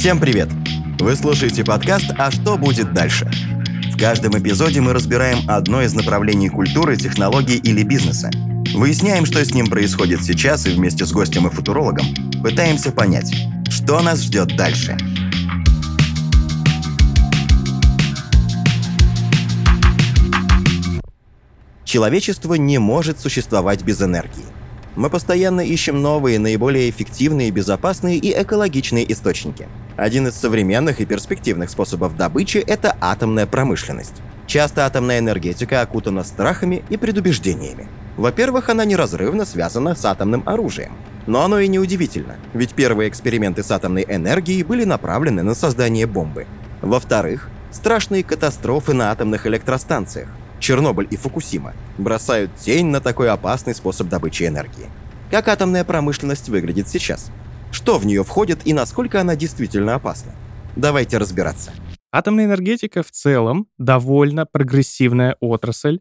Всем привет! Вы слушаете подкаст «А что будет дальше?». В каждом эпизоде мы разбираем одно из направлений культуры, технологий или бизнеса. Выясняем, что с ним происходит сейчас и вместе с гостем и футурологом пытаемся понять, что нас ждет дальше. Человечество не может существовать без энергии. Мы постоянно ищем новые, наиболее эффективные, безопасные и экологичные источники. Один из современных и перспективных способов добычи – это атомная промышленность. Часто атомная энергетика окутана страхами и предубеждениями. Во-первых, она неразрывно связана с атомным оружием. Но оно и не удивительно, ведь первые эксперименты с атомной энергией были направлены на создание бомбы. Во-вторых, страшные катастрофы на атомных электростанциях, Чернобыль и Фукусима, бросают тень на такой опасный способ добычи энергии. Как атомная промышленность выглядит сейчас? Что в нее входит и насколько она действительно опасна? Давайте разбираться. Атомная энергетика в целом довольно прогрессивная отрасль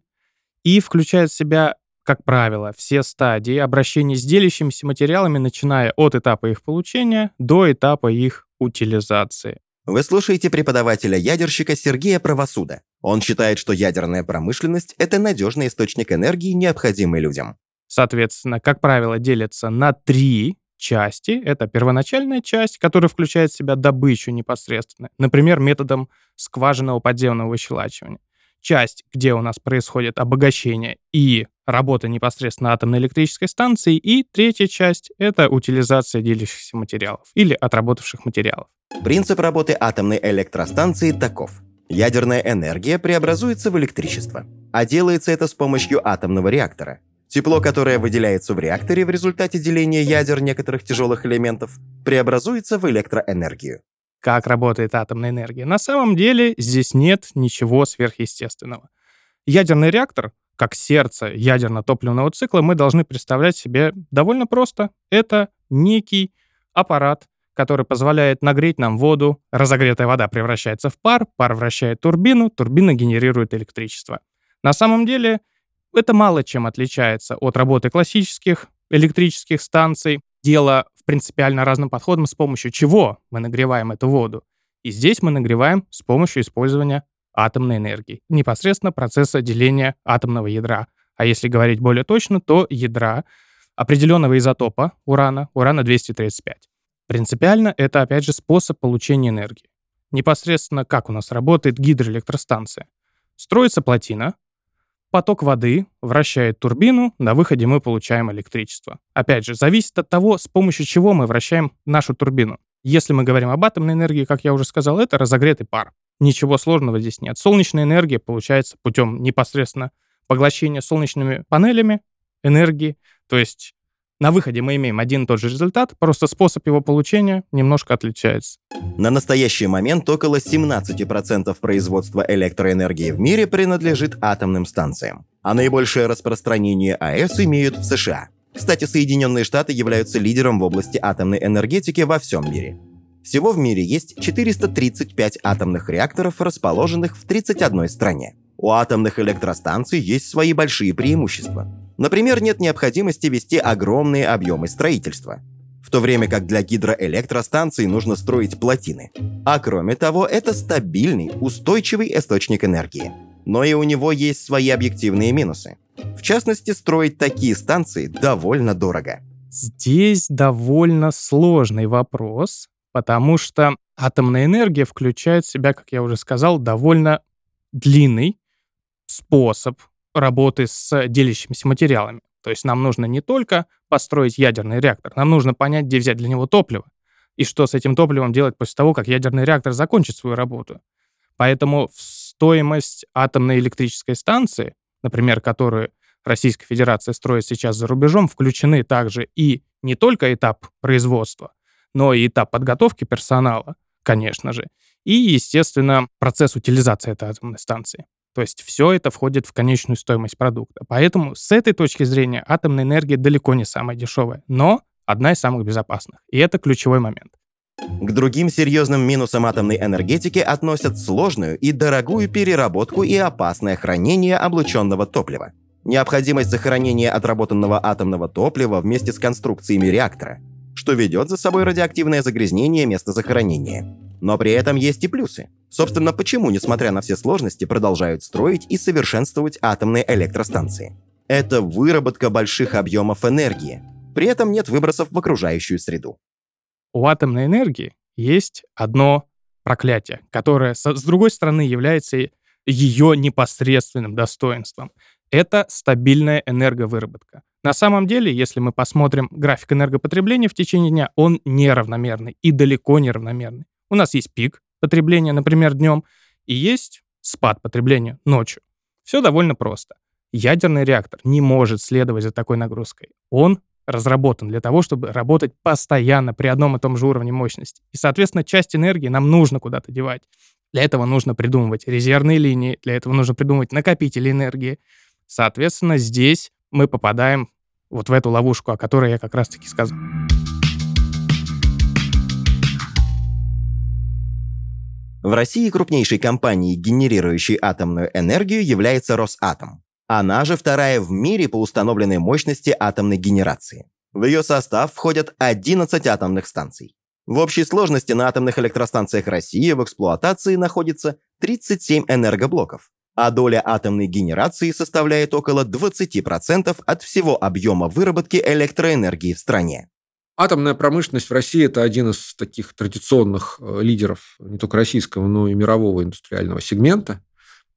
и включает в себя, как правило, все стадии обращения с делящимися материалами, начиная от этапа их получения до этапа их утилизации. Вы слушаете преподавателя-ядерщика Сергея Правосуда. Он считает, что ядерная промышленность – это надежный источник энергии, необходимый людям. Соответственно, как правило, делится на три части. Это первоначальная часть, которая включает в себя добычу непосредственно, например, методом скважинного подземного выщелачивания. Часть, где у нас происходит обогащение и работа непосредственно атомной электрической станции. И третья часть — это утилизация делящихся материалов или отработавших материалов. Принцип работы атомной электростанции таков. Ядерная энергия преобразуется в электричество, а делается это с помощью атомного реактора. Тепло, которое выделяется в реакторе в результате деления ядер некоторых тяжелых элементов, преобразуется в электроэнергию. Как работает атомная энергия? На самом деле здесь нет ничего сверхъестественного. Ядерный реактор, как сердце ядерно-топливного цикла, мы должны представлять себе довольно просто. Это некий аппарат, который позволяет нагреть нам воду. Разогретая вода превращается в пар, пар вращает турбину, турбина генерирует электричество. На самом деле это мало чем отличается от работы классических электрических станций. Дело в принципиально разным подходом, с помощью чего мы нагреваем эту воду. И здесь мы нагреваем с помощью использования атомной энергии, непосредственно процесса деления атомного ядра. А если говорить более точно, то ядра определенного изотопа урана, урана-235. Принципиально это, опять же, способ получения энергии. Непосредственно как у нас работает гидроэлектростанция. Строится плотина, поток воды вращает турбину, на выходе мы получаем электричество. Опять же, зависит от того, с помощью чего мы вращаем нашу турбину. Если мы говорим об атомной энергии, как я уже сказал, это разогретый пар. Ничего сложного здесь нет. Солнечная энергия получается путем непосредственно поглощения солнечными панелями энергии, то есть на выходе мы имеем один и тот же результат, просто способ его получения немножко отличается. На настоящий момент около 17% производства электроэнергии в мире принадлежит атомным станциям, а наибольшее распространение АЭС имеют в США. Кстати, Соединенные Штаты являются лидером в области атомной энергетики во всем мире. Всего в мире есть 435 атомных реакторов, расположенных в 31 стране. У атомных электростанций есть свои большие преимущества. Например, нет необходимости вести огромные объемы строительства, в то время как для гидроэлектростанций нужно строить плотины. А кроме того, это стабильный, устойчивый источник энергии. Но и у него есть свои объективные минусы. В частности, строить такие станции довольно дорого. Здесь довольно сложный вопрос, потому что атомная энергия включает в себя, как я уже сказал, довольно длинный способ работы с делящимися материалами. То есть нам нужно не только построить ядерный реактор, нам нужно понять, где взять для него топливо и что с этим топливом делать после того, как ядерный реактор закончит свою работу. Поэтому стоимость атомной электрической станции, например, которую Российская Федерация строит сейчас за рубежом, включены также и не только этап производства, но и этап подготовки персонала, конечно же, и, естественно, процесс утилизации этой атомной станции. То есть все это входит в конечную стоимость продукта. Поэтому с этой точки зрения атомная энергия далеко не самая дешевая, но одна из самых безопасных. И это ключевой момент. К другим серьезным минусам атомной энергетики относят сложную и дорогую переработку и опасное хранение облученного топлива. Необходимость захоронения отработанного атомного топлива вместе с конструкциями реактора. что ведет за собой радиоактивное загрязнение места захоронения. Но при этом есть и плюсы. Собственно, почему, несмотря на все сложности, продолжают строить и совершенствовать атомные электростанции? Это выработка больших объемов энергии. При этом нет выбросов в окружающую среду. У атомной энергии есть одно проклятие, которое, с другой стороны, является ее непосредственным достоинством. Это стабильная энерговыработка. На самом деле, если мы посмотрим график энергопотребления в течение дня, он неравномерный и далеко неравномерный. У нас есть пик потребления, например, днем, и есть спад потребления ночью. Все довольно просто. Ядерный реактор не может следовать за такой нагрузкой. Он разработан для того, чтобы работать постоянно при одном и том же уровне мощности. И, соответственно, часть энергии нам нужно куда-то девать. Для этого нужно придумывать резервные линии, для этого нужно придумывать накопители энергии. Соответственно, здесь мы попадаем вот в эту ловушку, о которой я как раз-таки сказал. В России крупнейшей компанией, генерирующей атомную энергию, является Росатом. Она же вторая в мире по установленной мощности атомной генерации. В ее состав входят 11 атомных станций. В общей сложности на атомных электростанциях России в эксплуатации находится 37 энергоблоков, а доля атомной генерации составляет около 20% от всего объема выработки электроэнергии в стране. Атомная промышленность в России – это один из таких традиционных э, лидеров не только российского, но и мирового индустриального сегмента.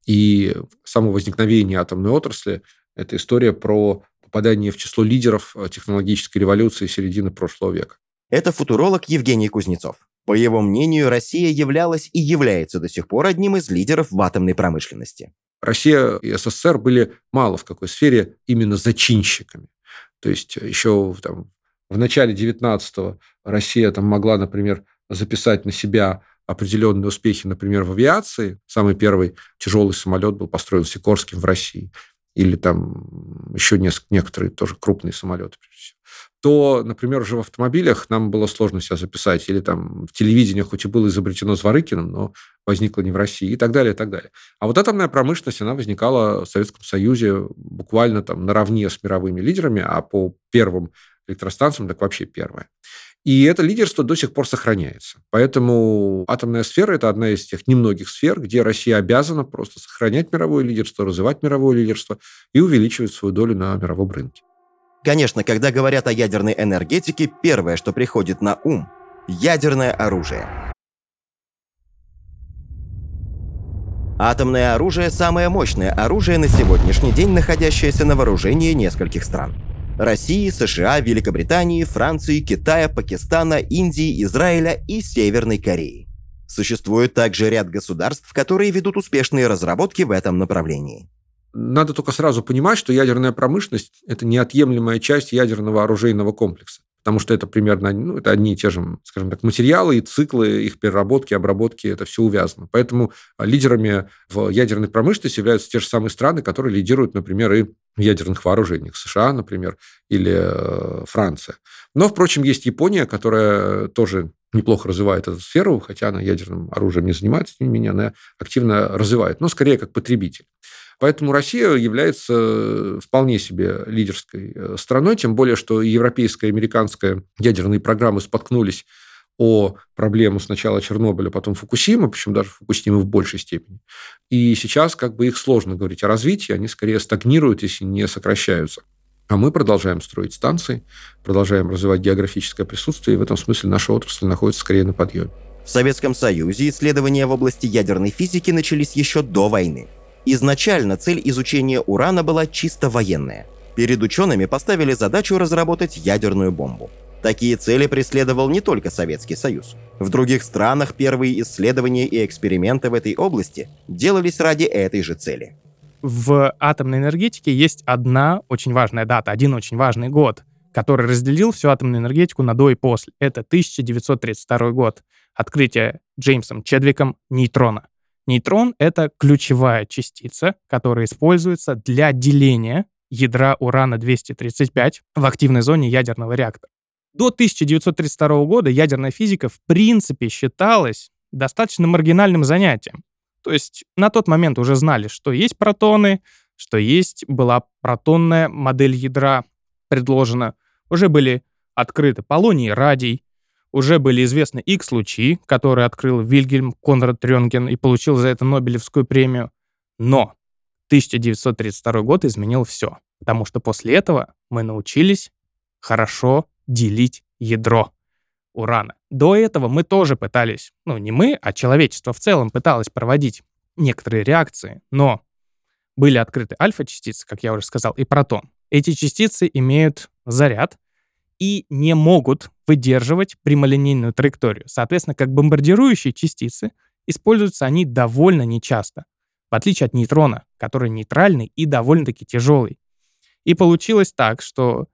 И само возникновение атомной отрасли – это история про попадание в число лидеров э, технологической революции середины прошлого века. Это футуролог Евгений Кузнецов. По его мнению, Россия являлась и является до сих пор одним из лидеров в атомной промышленности. Россия и СССР были мало в какой сфере именно зачинщиками. То есть еще там, в начале 19-го Россия там могла, например, записать на себя определенные успехи, например, в авиации. Самый первый тяжелый самолет был построен Сикорским в России. Или там еще несколько, некоторые тоже крупные самолеты то, например, уже в автомобилях нам было сложно себя записать, или там в телевидении, хоть и было изобретено Зворыкиным, но возникло не в России, и так далее, и так далее. А вот атомная промышленность, она возникала в Советском Союзе буквально там наравне с мировыми лидерами, а по первым электростанциям так вообще первая. И это лидерство до сих пор сохраняется. Поэтому атомная сфера – это одна из тех немногих сфер, где Россия обязана просто сохранять мировое лидерство, развивать мировое лидерство и увеличивать свою долю на мировом рынке. Конечно, когда говорят о ядерной энергетике, первое, что приходит на ум – ядерное оружие. Атомное оружие – самое мощное оружие на сегодняшний день, находящееся на вооружении нескольких стран. России, США, Великобритании, Франции, Китая, Пакистана, Индии, Израиля и Северной Кореи. Существует также ряд государств, которые ведут успешные разработки в этом направлении. Надо только сразу понимать, что ядерная промышленность – это неотъемлемая часть ядерного оружейного комплекса. Потому что это примерно ну, это одни и те же, скажем так, материалы и циклы их переработки, обработки, это все увязано. Поэтому а, лидерами в ядерной промышленности являются те же самые страны, которые лидируют, например, и в ядерных вооружениях. США, например, или э, Франция. Но, впрочем, есть Япония, которая тоже неплохо развивает эту сферу, хотя она ядерным оружием не занимается, тем не менее, она активно развивает, но скорее как потребитель. Поэтому Россия является э, вполне себе лидерской э, страной, тем более, что европейская и американская ядерные программы споткнулись о проблему сначала Чернобыля, потом Фукусима, причем даже Фукусима в большей степени. И сейчас как бы их сложно говорить о развитии, они скорее стагнируют, если не сокращаются. А мы продолжаем строить станции, продолжаем развивать географическое присутствие, и в этом смысле наша отрасль находится скорее на подъеме. В Советском Союзе исследования в области ядерной физики начались еще до войны. Изначально цель изучения урана была чисто военная. Перед учеными поставили задачу разработать ядерную бомбу. Такие цели преследовал не только Советский Союз. В других странах первые исследования и эксперименты в этой области делались ради этой же цели. В атомной энергетике есть одна очень важная дата, один очень важный год, который разделил всю атомную энергетику на до и после. Это 1932 год. Открытие Джеймсом Чедвиком нейтрона. Нейтрон — это ключевая частица, которая используется для деления ядра урана-235 в активной зоне ядерного реактора. До 1932 года ядерная физика в принципе считалась достаточно маргинальным занятием. То есть на тот момент уже знали, что есть протоны, что есть была протонная модель ядра предложена, уже были открыты полоний радий, уже были известны X-лучи, которые открыл Вильгельм Конрад Рентген и получил за это Нобелевскую премию. Но 1932 год изменил все, потому что после этого мы научились хорошо делить ядро урана. До этого мы тоже пытались, ну не мы, а человечество в целом пыталось проводить некоторые реакции, но были открыты альфа-частицы, как я уже сказал, и протон. Эти частицы имеют заряд и не могут выдерживать прямолинейную траекторию. Соответственно, как бомбардирующие частицы, используются они довольно нечасто, в отличие от нейтрона, который нейтральный и довольно-таки тяжелый. И получилось так, что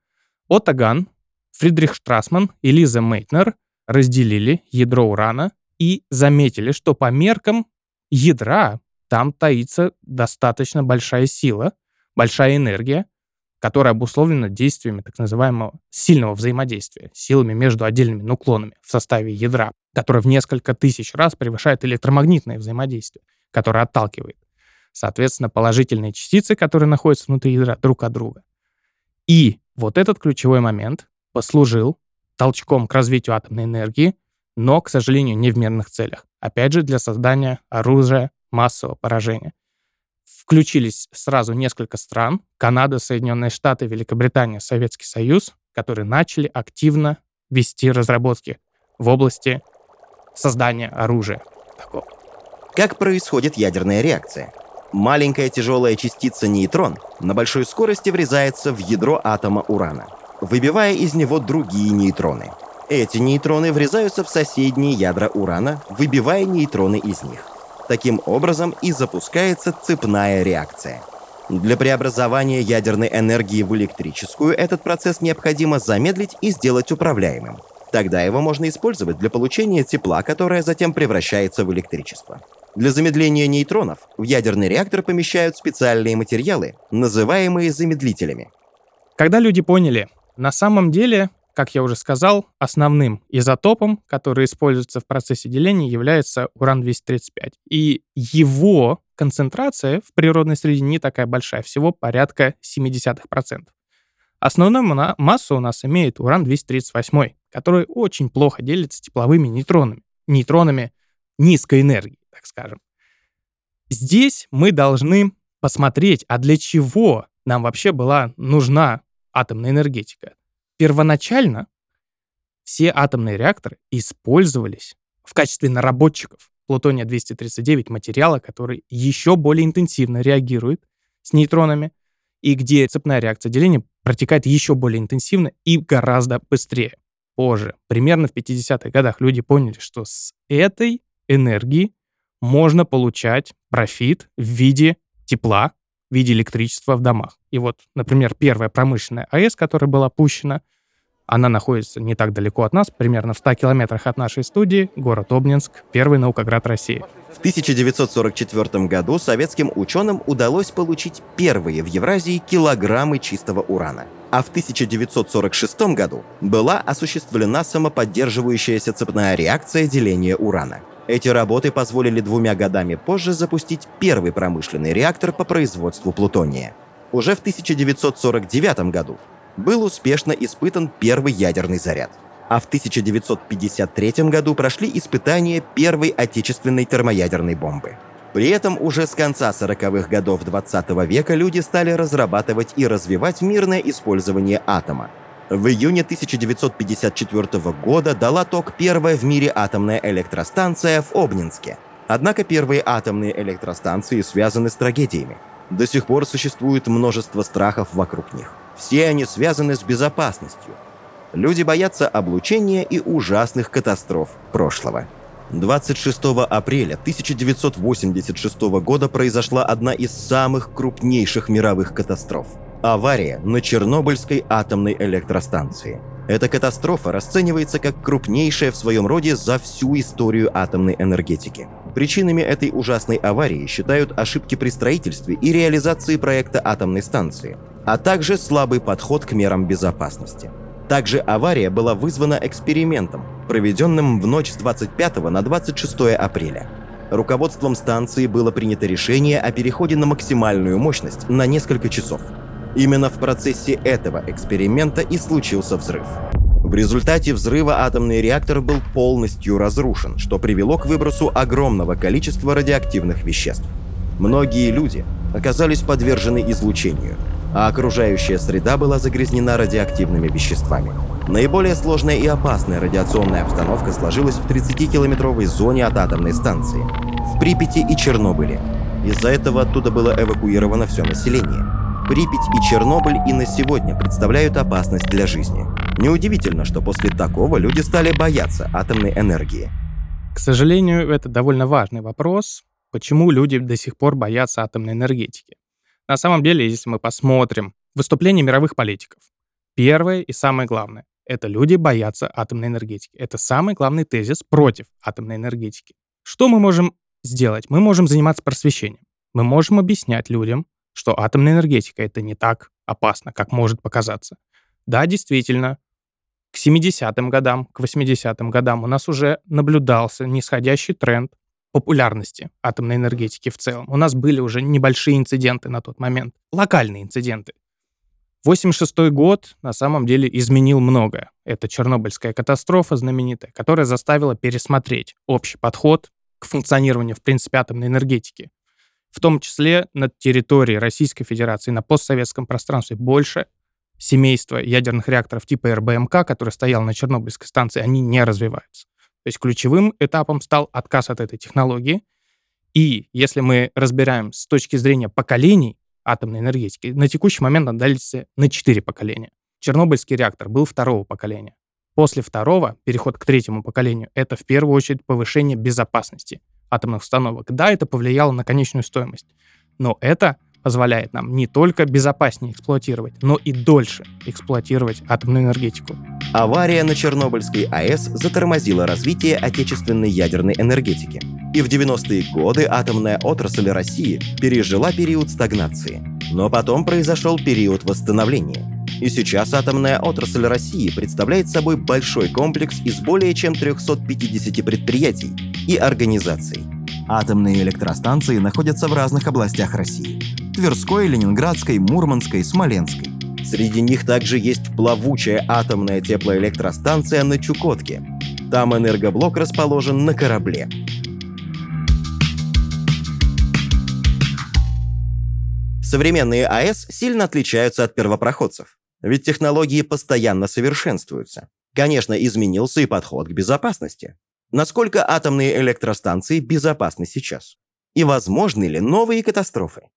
Отто Ган, Фридрих Штрасман и Лиза Мейтнер разделили ядро урана и заметили, что по меркам ядра там таится достаточно большая сила, большая энергия, которая обусловлена действиями так называемого сильного взаимодействия, силами между отдельными нуклонами в составе ядра, которое в несколько тысяч раз превышает электромагнитное взаимодействие, которое отталкивает, соответственно, положительные частицы, которые находятся внутри ядра друг от друга. И вот этот ключевой момент послужил толчком к развитию атомной энергии, но, к сожалению, не в мирных целях. Опять же, для создания оружия массового поражения. Включились сразу несколько стран, Канада, Соединенные Штаты, Великобритания, Советский Союз, которые начали активно вести разработки в области создания оружия такого. Как происходит ядерная реакция? Маленькая тяжелая частица нейтрон на большой скорости врезается в ядро атома урана, выбивая из него другие нейтроны. Эти нейтроны врезаются в соседние ядра урана, выбивая нейтроны из них. Таким образом и запускается цепная реакция. Для преобразования ядерной энергии в электрическую этот процесс необходимо замедлить и сделать управляемым. Тогда его можно использовать для получения тепла, которое затем превращается в электричество. Для замедления нейтронов в ядерный реактор помещают специальные материалы, называемые замедлителями. Когда люди поняли, на самом деле как я уже сказал, основным изотопом, который используется в процессе деления, является уран-235. И его концентрация в природной среде не такая большая, всего порядка 0,7%. Основную массу у нас имеет уран-238, который очень плохо делится тепловыми нейтронами, нейтронами низкой энергии, так скажем. Здесь мы должны посмотреть, а для чего нам вообще была нужна атомная энергетика первоначально все атомные реакторы использовались в качестве наработчиков плутония-239 материала, который еще более интенсивно реагирует с нейтронами, и где цепная реакция деления протекает еще более интенсивно и гораздо быстрее. Позже, примерно в 50-х годах, люди поняли, что с этой энергии можно получать профит в виде тепла, в виде электричества в домах. И вот, например, первая промышленная АЭС, которая была пущена, она находится не так далеко от нас, примерно в 100 километрах от нашей студии, город Обнинск, первый наукоград России. В 1944 году советским ученым удалось получить первые в Евразии килограммы чистого урана. А в 1946 году была осуществлена самоподдерживающаяся цепная реакция деления урана. Эти работы позволили двумя годами позже запустить первый промышленный реактор по производству плутония. Уже в 1949 году был успешно испытан первый ядерный заряд. А в 1953 году прошли испытания первой отечественной термоядерной бомбы. При этом уже с конца 40-х годов 20 века люди стали разрабатывать и развивать мирное использование атома, в июне 1954 года дала ток первая в мире атомная электростанция в Обнинске. Однако первые атомные электростанции связаны с трагедиями. До сих пор существует множество страхов вокруг них. Все они связаны с безопасностью. Люди боятся облучения и ужасных катастроф прошлого. 26 апреля 1986 года произошла одна из самых крупнейших мировых катастроф – Авария на Чернобыльской атомной электростанции. Эта катастрофа расценивается как крупнейшая в своем роде за всю историю атомной энергетики. Причинами этой ужасной аварии считают ошибки при строительстве и реализации проекта атомной станции, а также слабый подход к мерам безопасности. Также авария была вызвана экспериментом, проведенным в ночь с 25 на 26 апреля. Руководством станции было принято решение о переходе на максимальную мощность на несколько часов – Именно в процессе этого эксперимента и случился взрыв. В результате взрыва атомный реактор был полностью разрушен, что привело к выбросу огромного количества радиоактивных веществ. Многие люди оказались подвержены излучению, а окружающая среда была загрязнена радиоактивными веществами. Наиболее сложная и опасная радиационная обстановка сложилась в 30-километровой зоне от атомной станции, в Припяти и Чернобыле. Из-за этого оттуда было эвакуировано все население. Припять и Чернобыль и на сегодня представляют опасность для жизни. Неудивительно, что после такого люди стали бояться атомной энергии. К сожалению, это довольно важный вопрос, почему люди до сих пор боятся атомной энергетики. На самом деле, если мы посмотрим выступления мировых политиков, первое и самое главное — это люди боятся атомной энергетики. Это самый главный тезис против атомной энергетики. Что мы можем сделать? Мы можем заниматься просвещением. Мы можем объяснять людям, что атомная энергетика — это не так опасно, как может показаться. Да, действительно, к 70-м годам, к 80-м годам у нас уже наблюдался нисходящий тренд популярности атомной энергетики в целом. У нас были уже небольшие инциденты на тот момент, локальные инциденты. 86 год на самом деле изменил многое. Это Чернобыльская катастрофа знаменитая, которая заставила пересмотреть общий подход к функционированию, в принципе, атомной энергетики. В том числе на территории Российской Федерации, на постсоветском пространстве больше семейства ядерных реакторов типа РБМК, который стоял на Чернобыльской станции, они не развиваются. То есть ключевым этапом стал отказ от этой технологии. И если мы разбираем с точки зрения поколений атомной энергетики, на текущий момент отдались на 4 поколения. Чернобыльский реактор был второго поколения. После второго, переход к третьему поколению, это в первую очередь повышение безопасности атомных установок. Да, это повлияло на конечную стоимость, но это позволяет нам не только безопаснее эксплуатировать, но и дольше эксплуатировать атомную энергетику. Авария на Чернобыльской АЭС затормозила развитие отечественной ядерной энергетики. И в 90-е годы атомная отрасль России пережила период стагнации. Но потом произошел период восстановления. И сейчас атомная отрасль России представляет собой большой комплекс из более чем 350 предприятий и организаций. Атомные электростанции находятся в разных областях России. Тверской, Ленинградской, Мурманской, Смоленской. Среди них также есть плавучая атомная теплоэлектростанция на Чукотке. Там энергоблок расположен на корабле. Современные АЭС сильно отличаются от первопроходцев, ведь технологии постоянно совершенствуются. Конечно, изменился и подход к безопасности. Насколько атомные электростанции безопасны сейчас? И возможны ли новые катастрофы?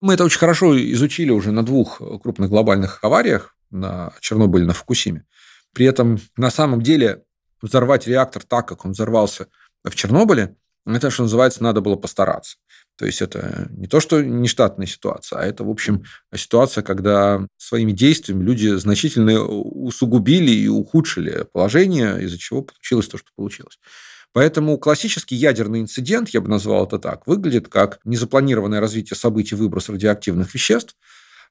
Мы это очень хорошо изучили уже на двух крупных глобальных авариях, на Чернобыле на Фукусиме. При этом на самом деле взорвать реактор так, как он взорвался в Чернобыле, это, что называется, надо было постараться. То есть это не то, что нештатная ситуация, а это, в общем, ситуация, когда своими действиями люди значительно усугубили и ухудшили положение, из-за чего получилось то, что получилось. Поэтому классический ядерный инцидент, я бы назвал это так, выглядит как незапланированное развитие событий выброс радиоактивных веществ,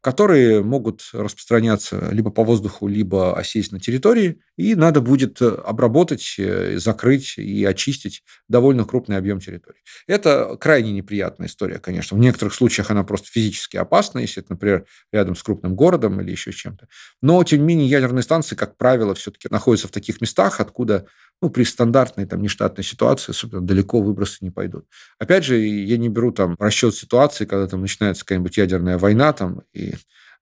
которые могут распространяться либо по воздуху, либо осесть на территории, и надо будет э, обработать, э, закрыть и очистить довольно крупный объем территории. Это крайне неприятная история, конечно. В некоторых случаях она просто физически опасна, если это, например, рядом с крупным городом или еще чем-то. Но, тем не менее, ядерные станции, как правило, все-таки находятся в таких местах, откуда ну, при стандартной там, нештатной ситуации особенно далеко выбросы не пойдут. Опять же, я не беру там расчет ситуации, когда там начинается какая-нибудь ядерная война, там, и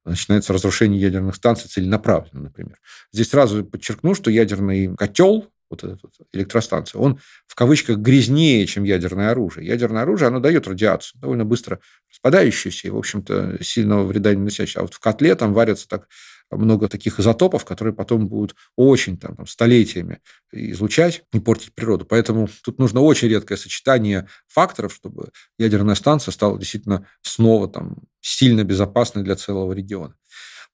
начинается разрушение ядерных станций целенаправленно, например. Здесь сразу подчеркну, что ядерный котел, вот эта вот электростанция, он в кавычках грязнее, чем ядерное оружие. Ядерное оружие, оно дает радиацию, довольно быстро распадающуюся и, в общем-то, сильного вреда не носящую. А вот в котле там варятся так много таких изотопов, которые потом будут очень там, там, столетиями излучать и портить природу. Поэтому тут нужно очень редкое сочетание факторов, чтобы ядерная станция стала действительно снова там, сильно безопасной для целого региона.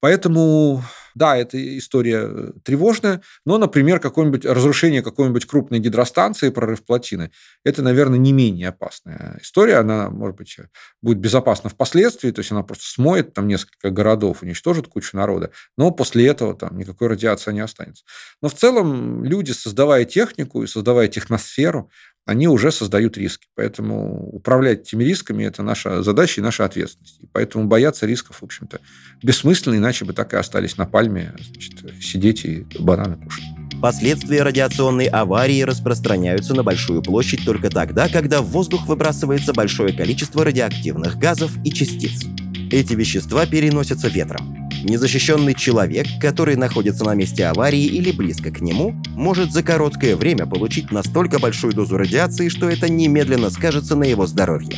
Поэтому, да, эта история э, тревожная, но, например, какое-нибудь разрушение какой-нибудь крупной гидростанции, прорыв плотины, это, наверное, не менее опасная история. Она, может быть, будет безопасна впоследствии, то есть она просто смоет там несколько городов, уничтожит кучу народа, но после этого там никакой радиации не останется. Но в целом люди, создавая технику и создавая техносферу, они уже создают риски. Поэтому управлять этими рисками – это наша задача и наша ответственность. И поэтому бояться рисков, в общем-то, бессмысленно, иначе бы так и остались на пальме значит, сидеть и бананы кушать. Последствия радиационной аварии распространяются на большую площадь только тогда, когда в воздух выбрасывается большое количество радиоактивных газов и частиц. Эти вещества переносятся ветром. Незащищенный человек, который находится на месте аварии или близко к нему, может за короткое время получить настолько большую дозу радиации, что это немедленно скажется на его здоровье.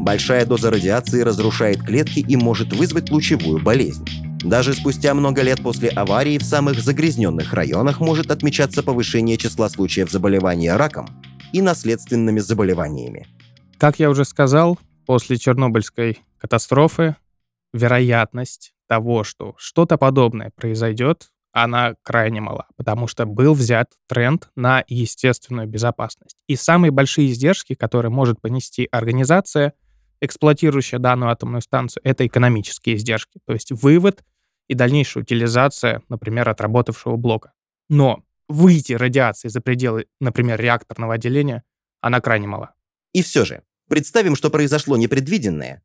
Большая доза радиации разрушает клетки и может вызвать лучевую болезнь. Даже спустя много лет после аварии в самых загрязненных районах может отмечаться повышение числа случаев заболевания раком и наследственными заболеваниями. Как я уже сказал, после Чернобыльской катастрофы вероятность того, что что-то подобное произойдет, она крайне мала, потому что был взят тренд на естественную безопасность. И самые большие издержки, которые может понести организация, эксплуатирующая данную атомную станцию, это экономические издержки, то есть вывод и дальнейшая утилизация, например, отработавшего блока. Но выйти радиации за пределы, например, реакторного отделения, она крайне мала. И все же, представим, что произошло непредвиденное,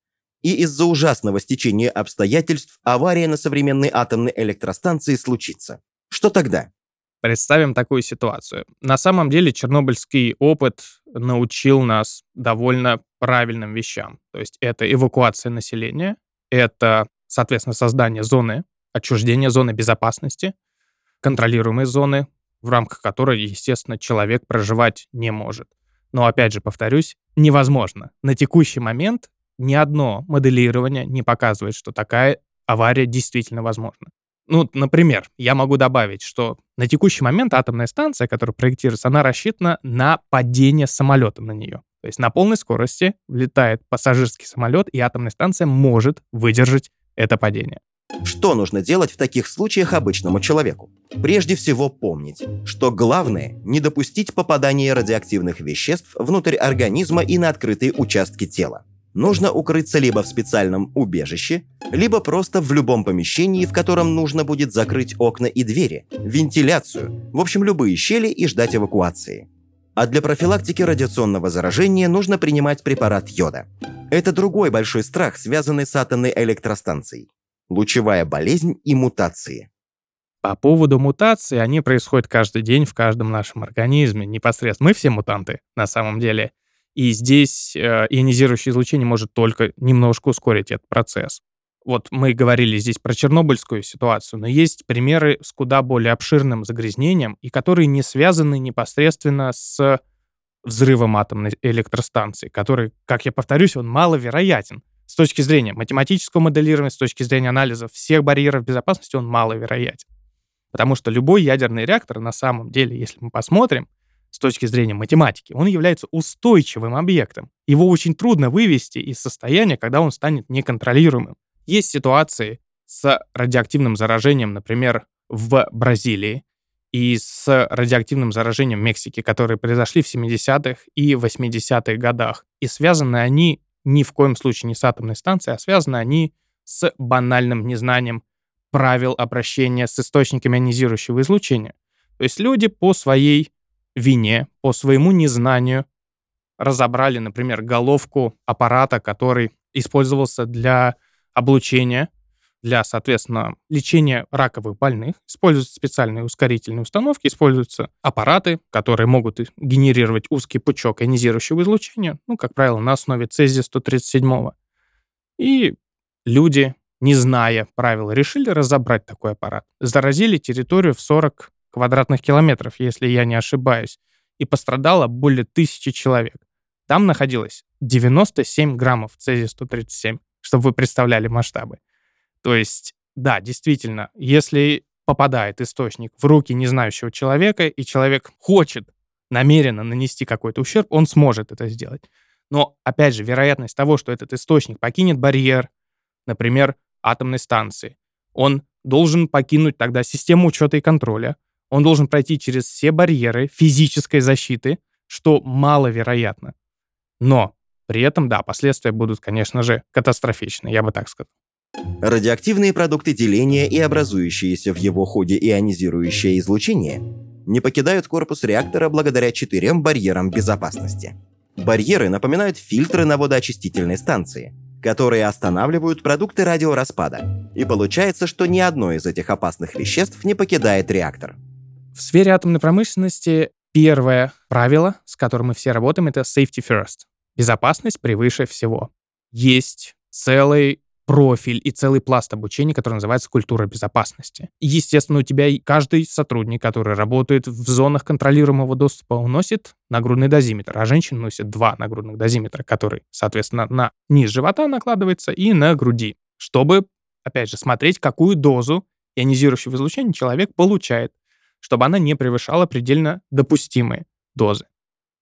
и из-за ужасного стечения обстоятельств авария на современной атомной электростанции случится. Что тогда? Представим такую ситуацию. На самом деле чернобыльский опыт научил нас довольно правильным вещам. То есть это эвакуация населения, это, соответственно, создание зоны отчуждения, зоны безопасности, контролируемой зоны, в рамках которой, естественно, человек проживать не может. Но, опять же, повторюсь, невозможно. На текущий момент ни одно моделирование не показывает, что такая авария действительно возможна. Ну, например, я могу добавить, что на текущий момент атомная станция, которая проектируется, она рассчитана на падение самолета на нее. То есть на полной скорости влетает пассажирский самолет, и атомная станция может выдержать это падение. Что нужно делать в таких случаях обычному человеку? Прежде всего помнить, что главное – не допустить попадания радиоактивных веществ внутрь организма и на открытые участки тела нужно укрыться либо в специальном убежище, либо просто в любом помещении, в котором нужно будет закрыть окна и двери, вентиляцию, в общем, любые щели и ждать эвакуации. А для профилактики радиационного заражения нужно принимать препарат йода. Это другой большой страх, связанный с атомной электростанцией. Лучевая болезнь и мутации. По поводу мутаций, они происходят каждый день в каждом нашем организме, непосредственно. Мы все мутанты, на самом деле. И здесь э, ионизирующее излучение может только немножко ускорить этот процесс. Вот мы говорили здесь про чернобыльскую ситуацию, но есть примеры с куда более обширным загрязнением, и которые не связаны непосредственно с взрывом атомной электростанции, который, как я повторюсь, он маловероятен. С точки зрения математического моделирования, с точки зрения анализа всех барьеров безопасности, он маловероятен. Потому что любой ядерный реактор, на самом деле, если мы посмотрим, с точки зрения математики, он является устойчивым объектом. Его очень трудно вывести из состояния, когда он станет неконтролируемым. Есть ситуации с радиоактивным заражением, например, в Бразилии, и с радиоактивным заражением в Мексике, которые произошли в 70-х и 80-х годах. И связаны они ни в коем случае не с атомной станцией, а связаны они с банальным незнанием правил обращения с источниками ионизирующего излучения. То есть люди по своей вине, по своему незнанию разобрали, например, головку аппарата, который использовался для облучения, для, соответственно, лечения раковых больных. Используются специальные ускорительные установки, используются аппараты, которые могут генерировать узкий пучок ионизирующего излучения, ну, как правило, на основе цезия-137. И люди, не зная правил, решили разобрать такой аппарат. Заразили территорию в 40 квадратных километров, если я не ошибаюсь, и пострадало более тысячи человек. Там находилось 97 граммов цезия-137, чтобы вы представляли масштабы. То есть, да, действительно, если попадает источник в руки незнающего человека, и человек хочет намеренно нанести какой-то ущерб, он сможет это сделать. Но, опять же, вероятность того, что этот источник покинет барьер, например, атомной станции, он должен покинуть тогда систему учета и контроля, он должен пройти через все барьеры физической защиты, что маловероятно. Но при этом, да, последствия будут, конечно же, катастрофичны, я бы так сказал. Радиоактивные продукты деления и образующиеся в его ходе ионизирующее излучение не покидают корпус реактора благодаря четырем барьерам безопасности. Барьеры напоминают фильтры на водоочистительной станции, которые останавливают продукты радиораспада. И получается, что ни одно из этих опасных веществ не покидает реактор. В сфере атомной промышленности первое правило, с которым мы все работаем, это safety first. Безопасность превыше всего. Есть целый профиль и целый пласт обучения, который называется культура безопасности. Естественно, у тебя каждый сотрудник, который работает в зонах контролируемого доступа, он носит нагрудный дозиметр, а женщина носит два нагрудных дозиметра, который, соответственно, на низ живота накладывается и на груди, чтобы, опять же, смотреть, какую дозу ионизирующего излучения человек получает, чтобы она не превышала предельно допустимые дозы.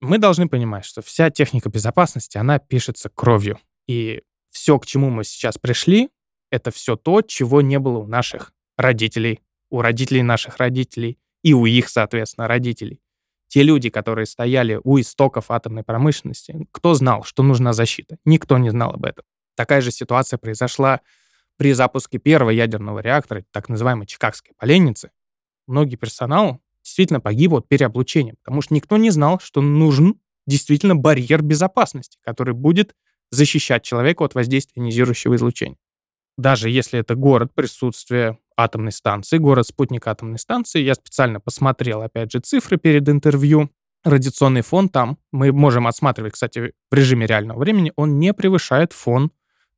Мы должны понимать, что вся техника безопасности, она пишется кровью. И все, к чему мы сейчас пришли, это все то, чего не было у наших родителей, у родителей наших родителей и у их, соответственно, родителей. Те люди, которые стояли у истоков атомной промышленности, кто знал, что нужна защита? Никто не знал об этом. Такая же ситуация произошла при запуске первого ядерного реактора, так называемой Чикагской поленницы. Многие персонал действительно погиб от переоблучения, потому что никто не знал, что нужен действительно барьер безопасности, который будет защищать человека от воздействия ионизирующего излучения. Даже если это город присутствия атомной станции, город-спутник атомной станции, я специально посмотрел, опять же, цифры перед интервью. Радиационный фон там, мы можем отсматривать, кстати, в режиме реального времени, он не превышает фон,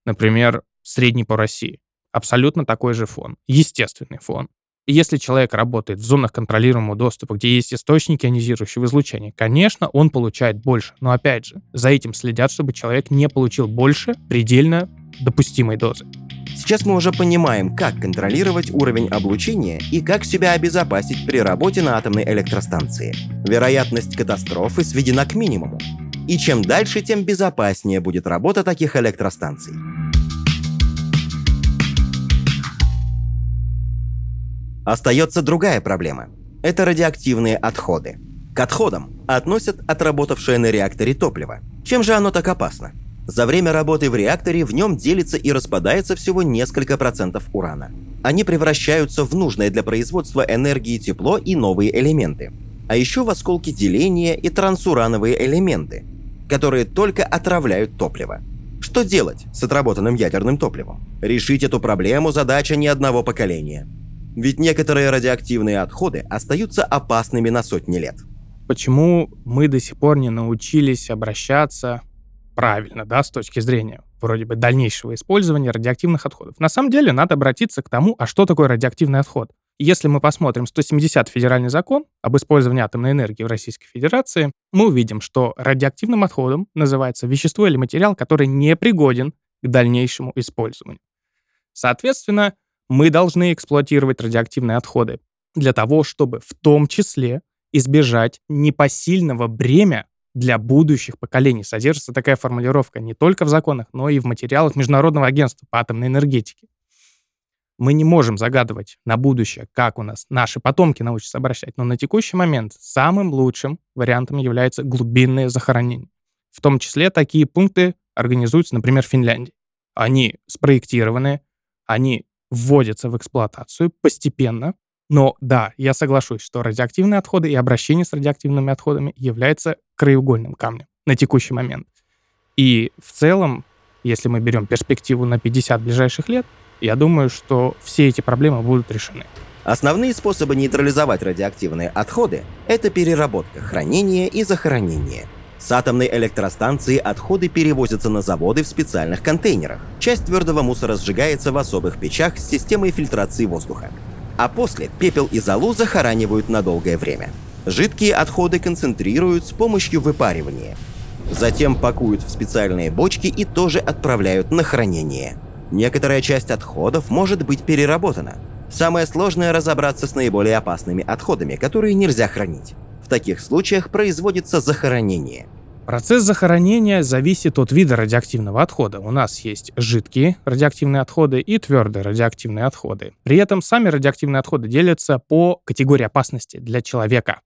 например, средний по России. Абсолютно такой же фон, естественный фон. Если человек работает в зонах контролируемого доступа, где есть источники ионизирующего излучения, конечно, он получает больше. Но опять же, за этим следят, чтобы человек не получил больше предельно допустимой дозы. Сейчас мы уже понимаем, как контролировать уровень облучения и как себя обезопасить при работе на атомной электростанции. Вероятность катастрофы сведена к минимуму. И чем дальше, тем безопаснее будет работа таких электростанций. Остается другая проблема. Это радиоактивные отходы. К отходам относят отработавшее на реакторе топливо. Чем же оно так опасно? За время работы в реакторе в нем делится и распадается всего несколько процентов урана. Они превращаются в нужное для производства энергии тепло и новые элементы. А еще в осколки деления и трансурановые элементы, которые только отравляют топливо. Что делать с отработанным ядерным топливом? Решить эту проблему задача не одного поколения – ведь некоторые радиоактивные отходы остаются опасными на сотни лет. Почему мы до сих пор не научились обращаться правильно, да, с точки зрения вроде бы дальнейшего использования радиоактивных отходов? На самом деле надо обратиться к тому, а что такое радиоактивный отход? Если мы посмотрим 170 федеральный закон об использовании атомной энергии в Российской Федерации, мы увидим, что радиоактивным отходом называется вещество или материал, который не пригоден к дальнейшему использованию. Соответственно, мы должны эксплуатировать радиоактивные отходы для того, чтобы в том числе избежать непосильного бремя для будущих поколений. Содержится такая формулировка не только в законах, но и в материалах Международного агентства по атомной энергетике. Мы не можем загадывать на будущее, как у нас наши потомки научатся обращать, но на текущий момент самым лучшим вариантом является глубинное захоронение. В том числе такие пункты организуются, например, в Финляндии. Они спроектированы, они вводятся в эксплуатацию постепенно. Но да, я соглашусь, что радиоактивные отходы и обращение с радиоактивными отходами является краеугольным камнем на текущий момент. И в целом, если мы берем перспективу на 50 ближайших лет, я думаю, что все эти проблемы будут решены. Основные способы нейтрализовать радиоактивные отходы – это переработка, хранение и захоронение – с атомной электростанции отходы перевозятся на заводы в специальных контейнерах. Часть твердого мусора сжигается в особых печах с системой фильтрации воздуха. А после пепел и золу захоранивают на долгое время. Жидкие отходы концентрируют с помощью выпаривания. Затем пакуют в специальные бочки и тоже отправляют на хранение. Некоторая часть отходов может быть переработана. Самое сложное разобраться с наиболее опасными отходами, которые нельзя хранить. В таких случаях производится захоронение. Процесс захоронения зависит от вида радиоактивного отхода. У нас есть жидкие радиоактивные отходы и твердые радиоактивные отходы. При этом сами радиоактивные отходы делятся по категории опасности для человека.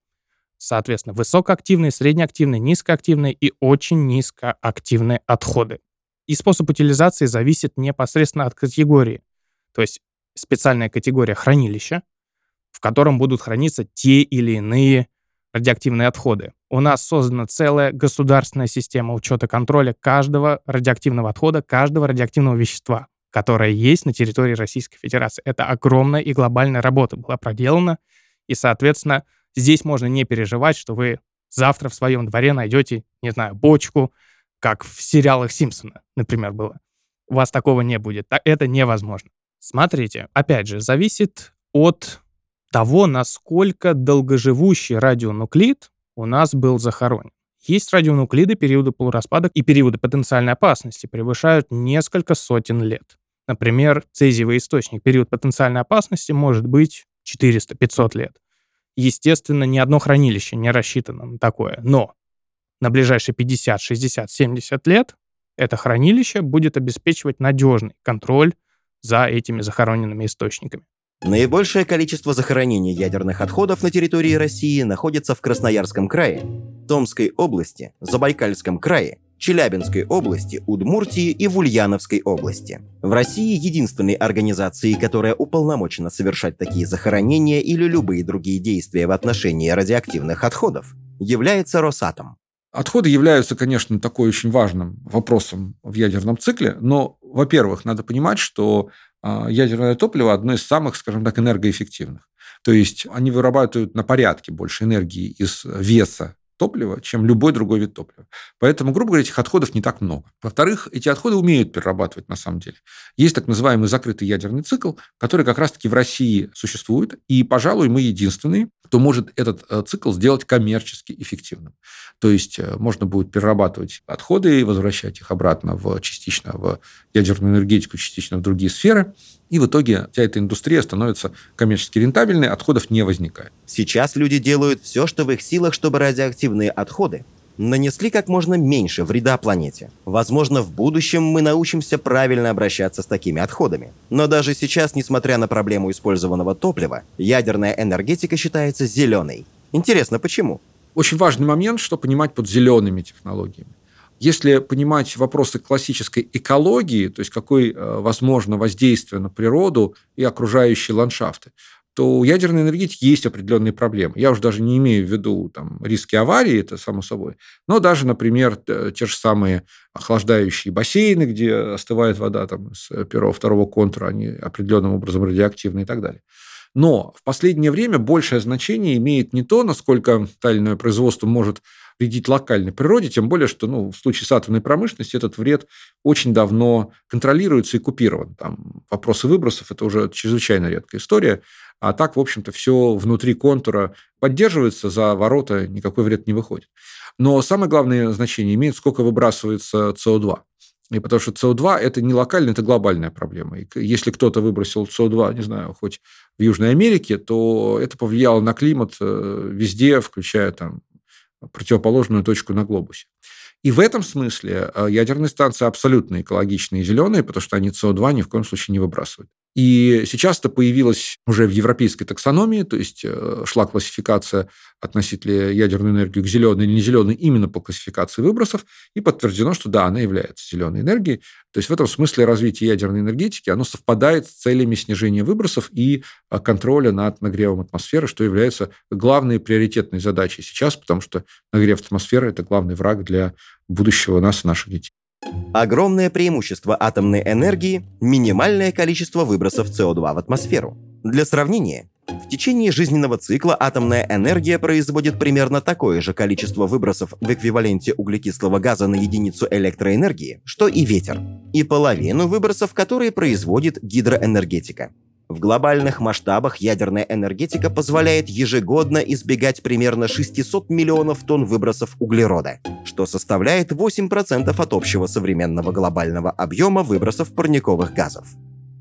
Соответственно, высокоактивные, среднеактивные, низкоактивные и очень низкоактивные отходы. И способ утилизации зависит непосредственно от категории. То есть специальная категория хранилища, в котором будут храниться те или иные радиоактивные отходы. У нас создана целая государственная система учета контроля каждого радиоактивного отхода, каждого радиоактивного вещества, которое есть на территории Российской Федерации. Это огромная и глобальная работа была проделана, и, соответственно, здесь можно не переживать, что вы завтра в своем дворе найдете, не знаю, бочку, как в сериалах Симпсона, например, было. У вас такого не будет. Это невозможно. Смотрите, опять же, зависит от того, насколько долгоживущий радионуклид у нас был захоронен. Есть радионуклиды, периоды полураспада и периоды потенциальной опасности превышают несколько сотен лет. Например, цезиевый источник, период потенциальной опасности может быть 400-500 лет. Естественно, ни одно хранилище не рассчитано на такое, но на ближайшие 50, 60, 70 лет это хранилище будет обеспечивать надежный контроль за этими захороненными источниками. Наибольшее количество захоронений ядерных отходов на территории России находится в Красноярском крае, Томской области, Забайкальском крае, Челябинской области, Удмуртии и в Ульяновской области. В России единственной организацией, которая уполномочена совершать такие захоронения или любые другие действия в отношении радиоактивных отходов, является Росатом. Отходы являются, конечно, такой очень важным вопросом в ядерном цикле, но, во-первых, надо понимать, что ядерное топливо одно из самых, скажем так, энергоэффективных. То есть они вырабатывают на порядке больше энергии из веса топлива, чем любой другой вид топлива. Поэтому, грубо говоря, этих отходов не так много. Во-вторых, эти отходы умеют перерабатывать на самом деле. Есть так называемый закрытый ядерный цикл, который как раз-таки в России существует, и, пожалуй, мы единственные, кто может этот э, цикл сделать коммерчески эффективным. То есть э, можно будет перерабатывать отходы и возвращать их обратно в, частично в ядерную энергетику, частично в другие сферы. И в итоге вся эта индустрия становится коммерчески рентабельной, отходов не возникает. Сейчас люди делают все, что в их силах, чтобы радиоактивные отходы нанесли как можно меньше вреда планете. Возможно, в будущем мы научимся правильно обращаться с такими отходами. Но даже сейчас, несмотря на проблему использованного топлива, ядерная энергетика считается зеленой. Интересно, почему? Очень важный момент, что понимать под зелеными технологиями. Если понимать вопросы классической экологии, то есть какое э, возможно воздействие на природу и окружающие ландшафты, то у ядерной энергетики есть определенные проблемы. Я уже даже не имею в виду там, риски аварии, это само собой, но даже, например, те же самые охлаждающие бассейны, где остывает вода там, с первого, второго контура, они определенным образом радиоактивны и так далее. Но в последнее время большее значение имеет не то, насколько тальное производство может вредить локальной природе, тем более, что ну, в случае с атомной промышленностью этот вред очень давно контролируется и купирован. Там вопросы выбросов – это уже чрезвычайно редкая история. А так, в общем-то, все внутри контура поддерживается, за ворота никакой вред не выходит. Но самое главное значение имеет, сколько выбрасывается СО2. И потому что СО2 – это не локальная, это глобальная проблема. И если кто-то выбросил СО2, не знаю, хоть в Южной Америке, то это повлияло на климат э, везде, включая там противоположную точку на глобусе. И в этом смысле э, ядерные станции абсолютно экологичные и зеленые, потому что они СО2 ни в коем случае не выбрасывают. И сейчас это появилось уже в европейской таксономии, то есть э, шла классификация относительно ядерной энергии к зеленой или не зеленой именно по классификации выбросов, и подтверждено, что да, она является зеленой энергией. То есть в этом смысле развитие ядерной энергетики, оно совпадает с целями снижения выбросов и э, контроля над нагревом атмосферы, что является главной приоритетной задачей сейчас, потому что нагрев атмосферы – это главный враг для будущего нас и наших детей. Огромное преимущество атомной энергии – минимальное количество выбросов СО2 в атмосферу. Для сравнения, в течение жизненного цикла атомная энергия производит примерно такое же количество выбросов в эквиваленте углекислого газа на единицу электроэнергии, что и ветер, и половину выбросов, которые производит гидроэнергетика. В глобальных масштабах ядерная энергетика позволяет ежегодно избегать примерно 600 миллионов тонн выбросов углерода, что составляет 8% от общего современного глобального объема выбросов парниковых газов.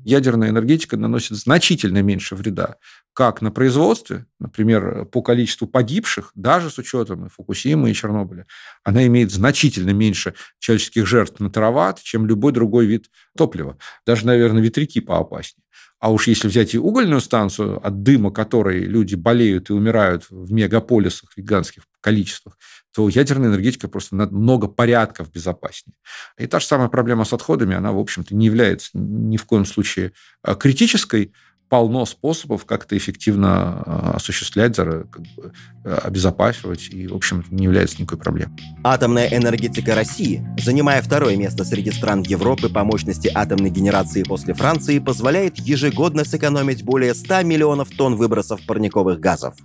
Ядерная энергетика наносит значительно меньше вреда как на производстве, например, по количеству погибших, даже с учетом и Фукусимы, и Чернобыля, она имеет значительно меньше человеческих жертв на тераватт, чем любой другой вид топлива. Даже, наверное, ветряки поопаснее. А уж если взять и угольную станцию, от дыма которой люди болеют и умирают в мегаполисах гигантских количествах, то ядерная энергетика просто на много порядков безопаснее. И та же самая проблема с отходами, она, в общем-то, не является ни в коем случае а, критической, полно способов как-то эффективно а, осуществлять, как бы, обезопасивать, и, в общем, не является никакой проблемой. Атомная энергетика России, занимая второе место среди стран Европы по мощности атомной генерации после Франции, позволяет ежегодно сэкономить более 100 миллионов тонн выбросов парниковых газов.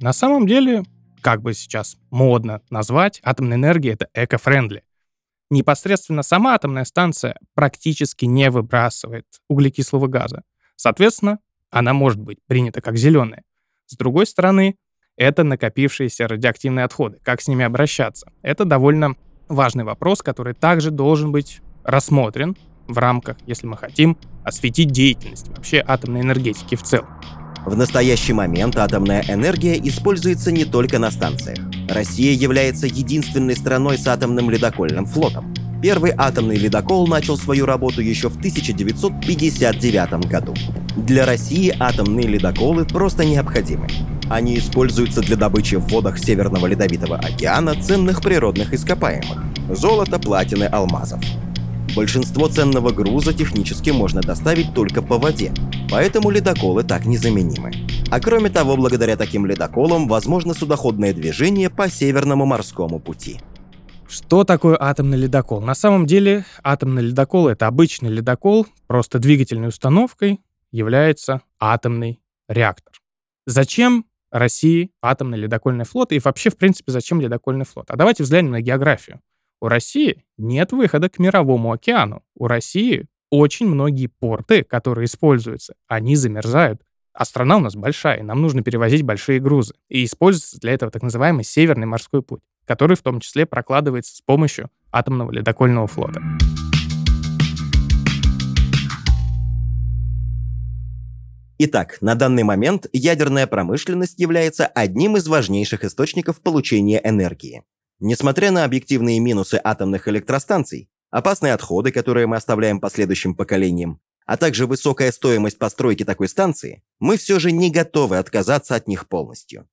На самом деле, как бы сейчас модно назвать, атомная энергия — это эко-френдли. Непосредственно сама атомная станция практически не выбрасывает углекислого газа. Соответственно, она может быть принята как зеленая. С другой стороны, это накопившиеся радиоактивные отходы. Как с ними обращаться? Это довольно важный вопрос, который также должен быть рассмотрен в рамках, если мы хотим, осветить деятельность вообще атомной энергетики в целом. В настоящий момент атомная энергия используется не только на станциях. Россия является единственной страной с атомным ледокольным флотом. Первый атомный ледокол начал свою работу еще в 1959 году. Для России атомные ледоколы просто необходимы. Они используются для добычи в водах Северного Ледовитого океана ценных природных ископаемых – золота, платины, алмазов. Большинство ценного груза технически можно доставить только по воде, поэтому ледоколы так незаменимы. А кроме того, благодаря таким ледоколам возможно судоходное движение по Северному морскому пути. Что такое атомный ледокол? На самом деле атомный ледокол — это обычный ледокол, просто двигательной установкой является атомный реактор. Зачем России атомный ледокольный флот и вообще, в принципе, зачем ледокольный флот? А давайте взглянем на географию. У России нет выхода к Мировому океану. У России очень многие порты, которые используются, они замерзают. А страна у нас большая, и нам нужно перевозить большие грузы. И используется для этого так называемый Северный морской путь который в том числе прокладывается с помощью атомного ледокольного флота. Итак, на данный момент ядерная промышленность является одним из важнейших источников получения энергии. Несмотря на объективные минусы атомных электростанций, опасные отходы, которые мы оставляем последующим поколениям, а также высокая стоимость постройки такой станции, мы все же не готовы отказаться от них полностью.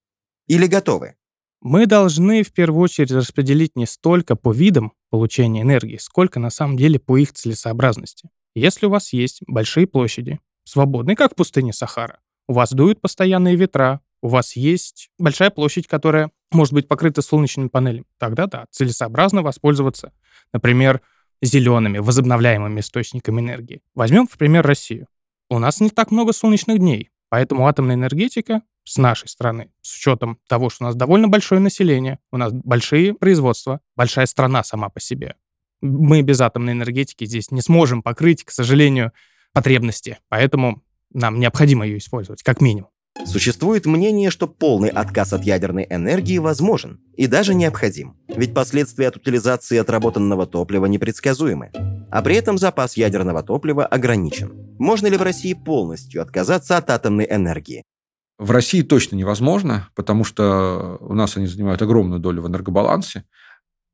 Или готовы? Мы должны в первую очередь распределить не столько по видам получения энергии, сколько на самом деле по их целесообразности. Если у вас есть большие площади, свободные, как в пустыне Сахара, у вас дуют постоянные ветра, у вас есть большая площадь, которая может быть покрыта солнечными панелями, тогда да, целесообразно воспользоваться, например, зелеными, возобновляемыми источниками энергии. Возьмем, в пример, Россию. У нас не так много солнечных дней, поэтому атомная энергетика с нашей стороны, с учетом того, что у нас довольно большое население, у нас большие производства, большая страна сама по себе. Мы без атомной энергетики здесь не сможем покрыть, к сожалению, потребности, поэтому нам необходимо ее использовать, как минимум. Существует мнение, что полный отказ от ядерной энергии возможен и даже необходим, ведь последствия от утилизации отработанного топлива непредсказуемы, а при этом запас ядерного топлива ограничен. Можно ли в России полностью отказаться от атомной энергии? В России точно невозможно, потому что у нас они занимают огромную долю в энергобалансе.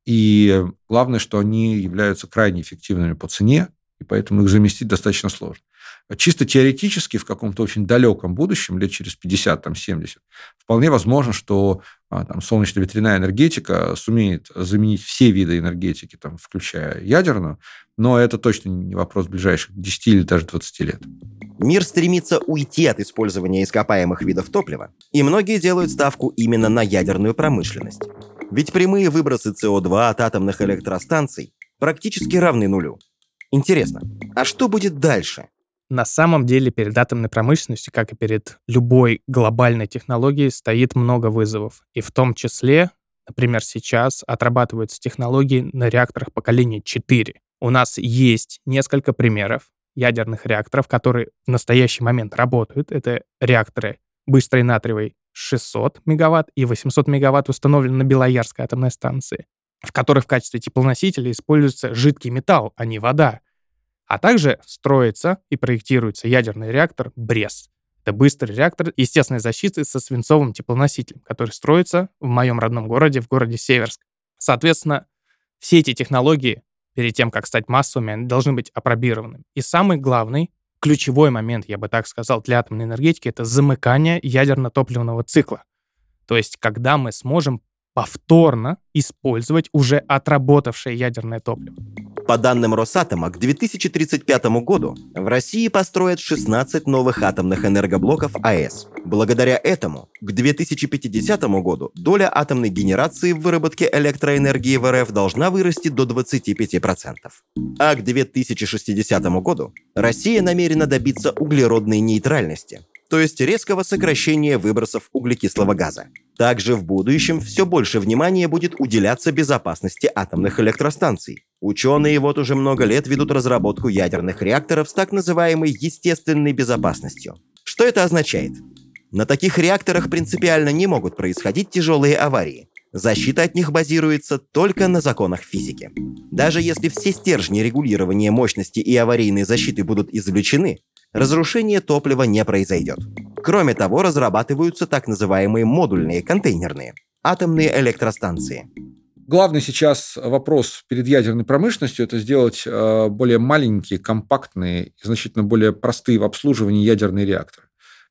И главное, что они являются крайне эффективными по цене, поэтому их заместить достаточно сложно. Чисто теоретически в каком-то очень далеком будущем, лет через 50, там, 70, вполне возможно, что а, там, солнечно-ветряная энергетика сумеет заменить все виды энергетики, там, включая ядерную, но это точно не вопрос ближайших 10 или даже 20 лет. Мир стремится уйти от использования ископаемых видов топлива, и многие делают ставку именно на ядерную промышленность. Ведь прямые выбросы СО2 от атомных электростанций практически равны нулю. Интересно, а что будет дальше? На самом деле перед атомной промышленностью, как и перед любой глобальной технологией, стоит много вызовов. И в том числе, например, сейчас отрабатываются технологии на реакторах поколения 4. У нас есть несколько примеров, ядерных реакторов, которые в настоящий момент работают. Это реакторы быстрой натриевой 600 мегаватт и 800 мегаватт установлены на Белоярской атомной станции, в которых в качестве теплоносителя используется жидкий металл, а не вода. А также строится и проектируется ядерный реактор БРЕС. Это быстрый реактор естественной защиты со свинцовым теплоносителем, который строится в моем родном городе, в городе Северск. Соответственно, все эти технологии перед тем, как стать массовыми, должны быть опробированы. И самый главный, ключевой момент, я бы так сказал, для атомной энергетики — это замыкание ядерно-топливного цикла. То есть, когда мы сможем повторно использовать уже отработавшее ядерное топливо. По данным Росатома, к 2035 году в России построят 16 новых атомных энергоблоков АЭС. Благодаря этому к 2050 году доля атомной генерации в выработке электроэнергии в РФ должна вырасти до 25%. А к 2060 году Россия намерена добиться углеродной нейтральности, то есть резкого сокращения выбросов углекислого газа. Также в будущем все больше внимания будет уделяться безопасности атомных электростанций. Ученые вот уже много лет ведут разработку ядерных реакторов с так называемой естественной безопасностью. Что это означает? На таких реакторах принципиально не могут происходить тяжелые аварии. Защита от них базируется только на законах физики. Даже если все стержни регулирования мощности и аварийной защиты будут извлечены, разрушение топлива не произойдет. Кроме того, разрабатываются так называемые модульные контейнерные атомные электростанции. Главный сейчас вопрос перед ядерной промышленностью – это сделать э, более маленькие, компактные значительно более простые в обслуживании ядерные реакторы.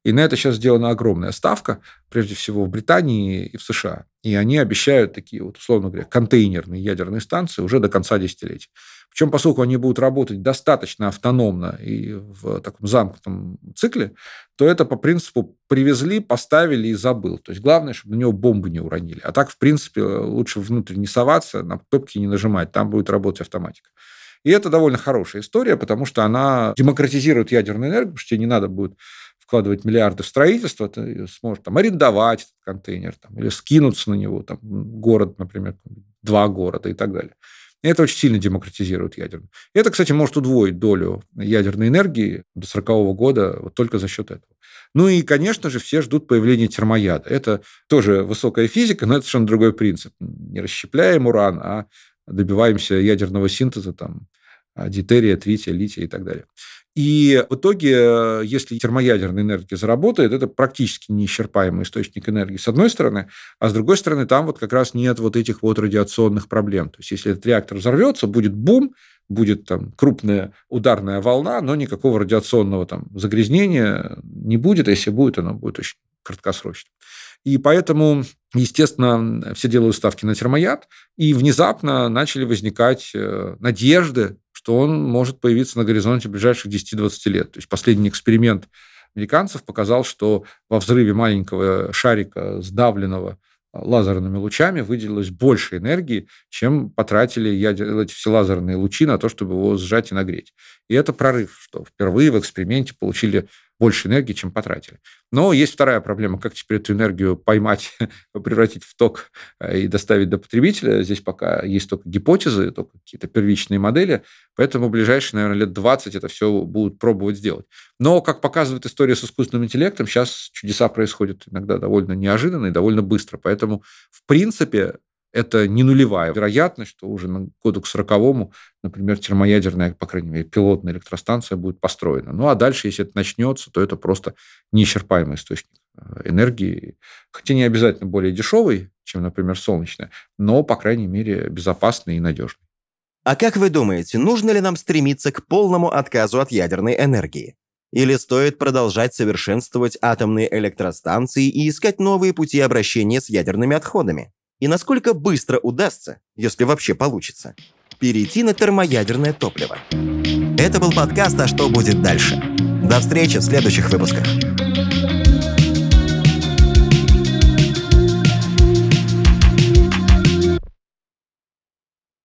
И на это сейчас сделана огромная ставка, прежде всего в Британии и в США. И они обещают такие, вот, условно говоря, контейнерные ядерные станции уже до конца десятилетия. Причем, поскольку они будут работать достаточно автономно и в таком замкнутом цикле, то это по принципу привезли, поставили и забыл. То есть главное, чтобы на него бомбы не уронили. А так, в принципе, лучше внутрь не соваться, на кнопки не нажимать, там будет работать автоматика. И это довольно хорошая история, потому что она демократизирует ядерную энергию, потому что тебе не надо будет вкладывать миллиарды в строительство, ты сможешь там арендовать этот контейнер там, или скинуться на него, там, город, например, два города и так далее. Это очень сильно демократизирует ядерную. Это, кстати, может удвоить долю ядерной энергии до 40 года вот только за счет этого. Ну и, конечно же, все ждут появления термояда. Это тоже высокая физика, но это совершенно другой принцип. Не расщепляем уран, а добиваемся ядерного синтеза там, дитерия, трития, лития и так далее. И в итоге, э, если термоядерная энергия заработает, это практически неисчерпаемый источник энергии, с одной стороны, а с другой стороны, там вот как раз нет вот этих вот радиационных проблем. То есть, если этот реактор взорвется, будет бум, будет там крупная ударная волна, но никакого радиационного там загрязнения не будет, а если будет, оно будет очень краткосрочно. И поэтому, естественно, все делают ставки на термояд, и внезапно начали возникать э, надежды что он может появиться на горизонте ближайших 10-20 лет. То есть последний эксперимент американцев показал, что во взрыве маленького шарика, сдавленного лазерными лучами, выделилось больше энергии, чем потратили эти все лазерные лучи на то, чтобы его сжать и нагреть. И это прорыв, что впервые в эксперименте получили больше энергии, чем потратили. Но есть вторая проблема, как теперь эту энергию поймать, превратить в ток э, и доставить до потребителя. Здесь пока есть только гипотезы, только какие-то первичные модели, поэтому ближайшие, наверное, лет 20 это все будут пробовать сделать. Но, как показывает история с искусственным интеллектом, сейчас чудеса происходят иногда довольно неожиданно и довольно быстро. Поэтому, в принципе, это не нулевая вероятность, что уже на году к 40 например, термоядерная, по крайней мере, пилотная электростанция будет построена. Ну, а дальше, если это начнется, то это просто неисчерпаемый источник э, энергии, хотя не обязательно более дешевый, чем, например, солнечная, но, по крайней мере, безопасный и надежный. А как вы думаете, нужно ли нам стремиться к полному отказу от ядерной энергии? Или стоит продолжать совершенствовать атомные электростанции и искать новые пути обращения с ядерными отходами? И насколько быстро удастся, если вообще получится, перейти на термоядерное топливо. Это был подкаст «А что будет дальше?». До встречи в следующих выпусках.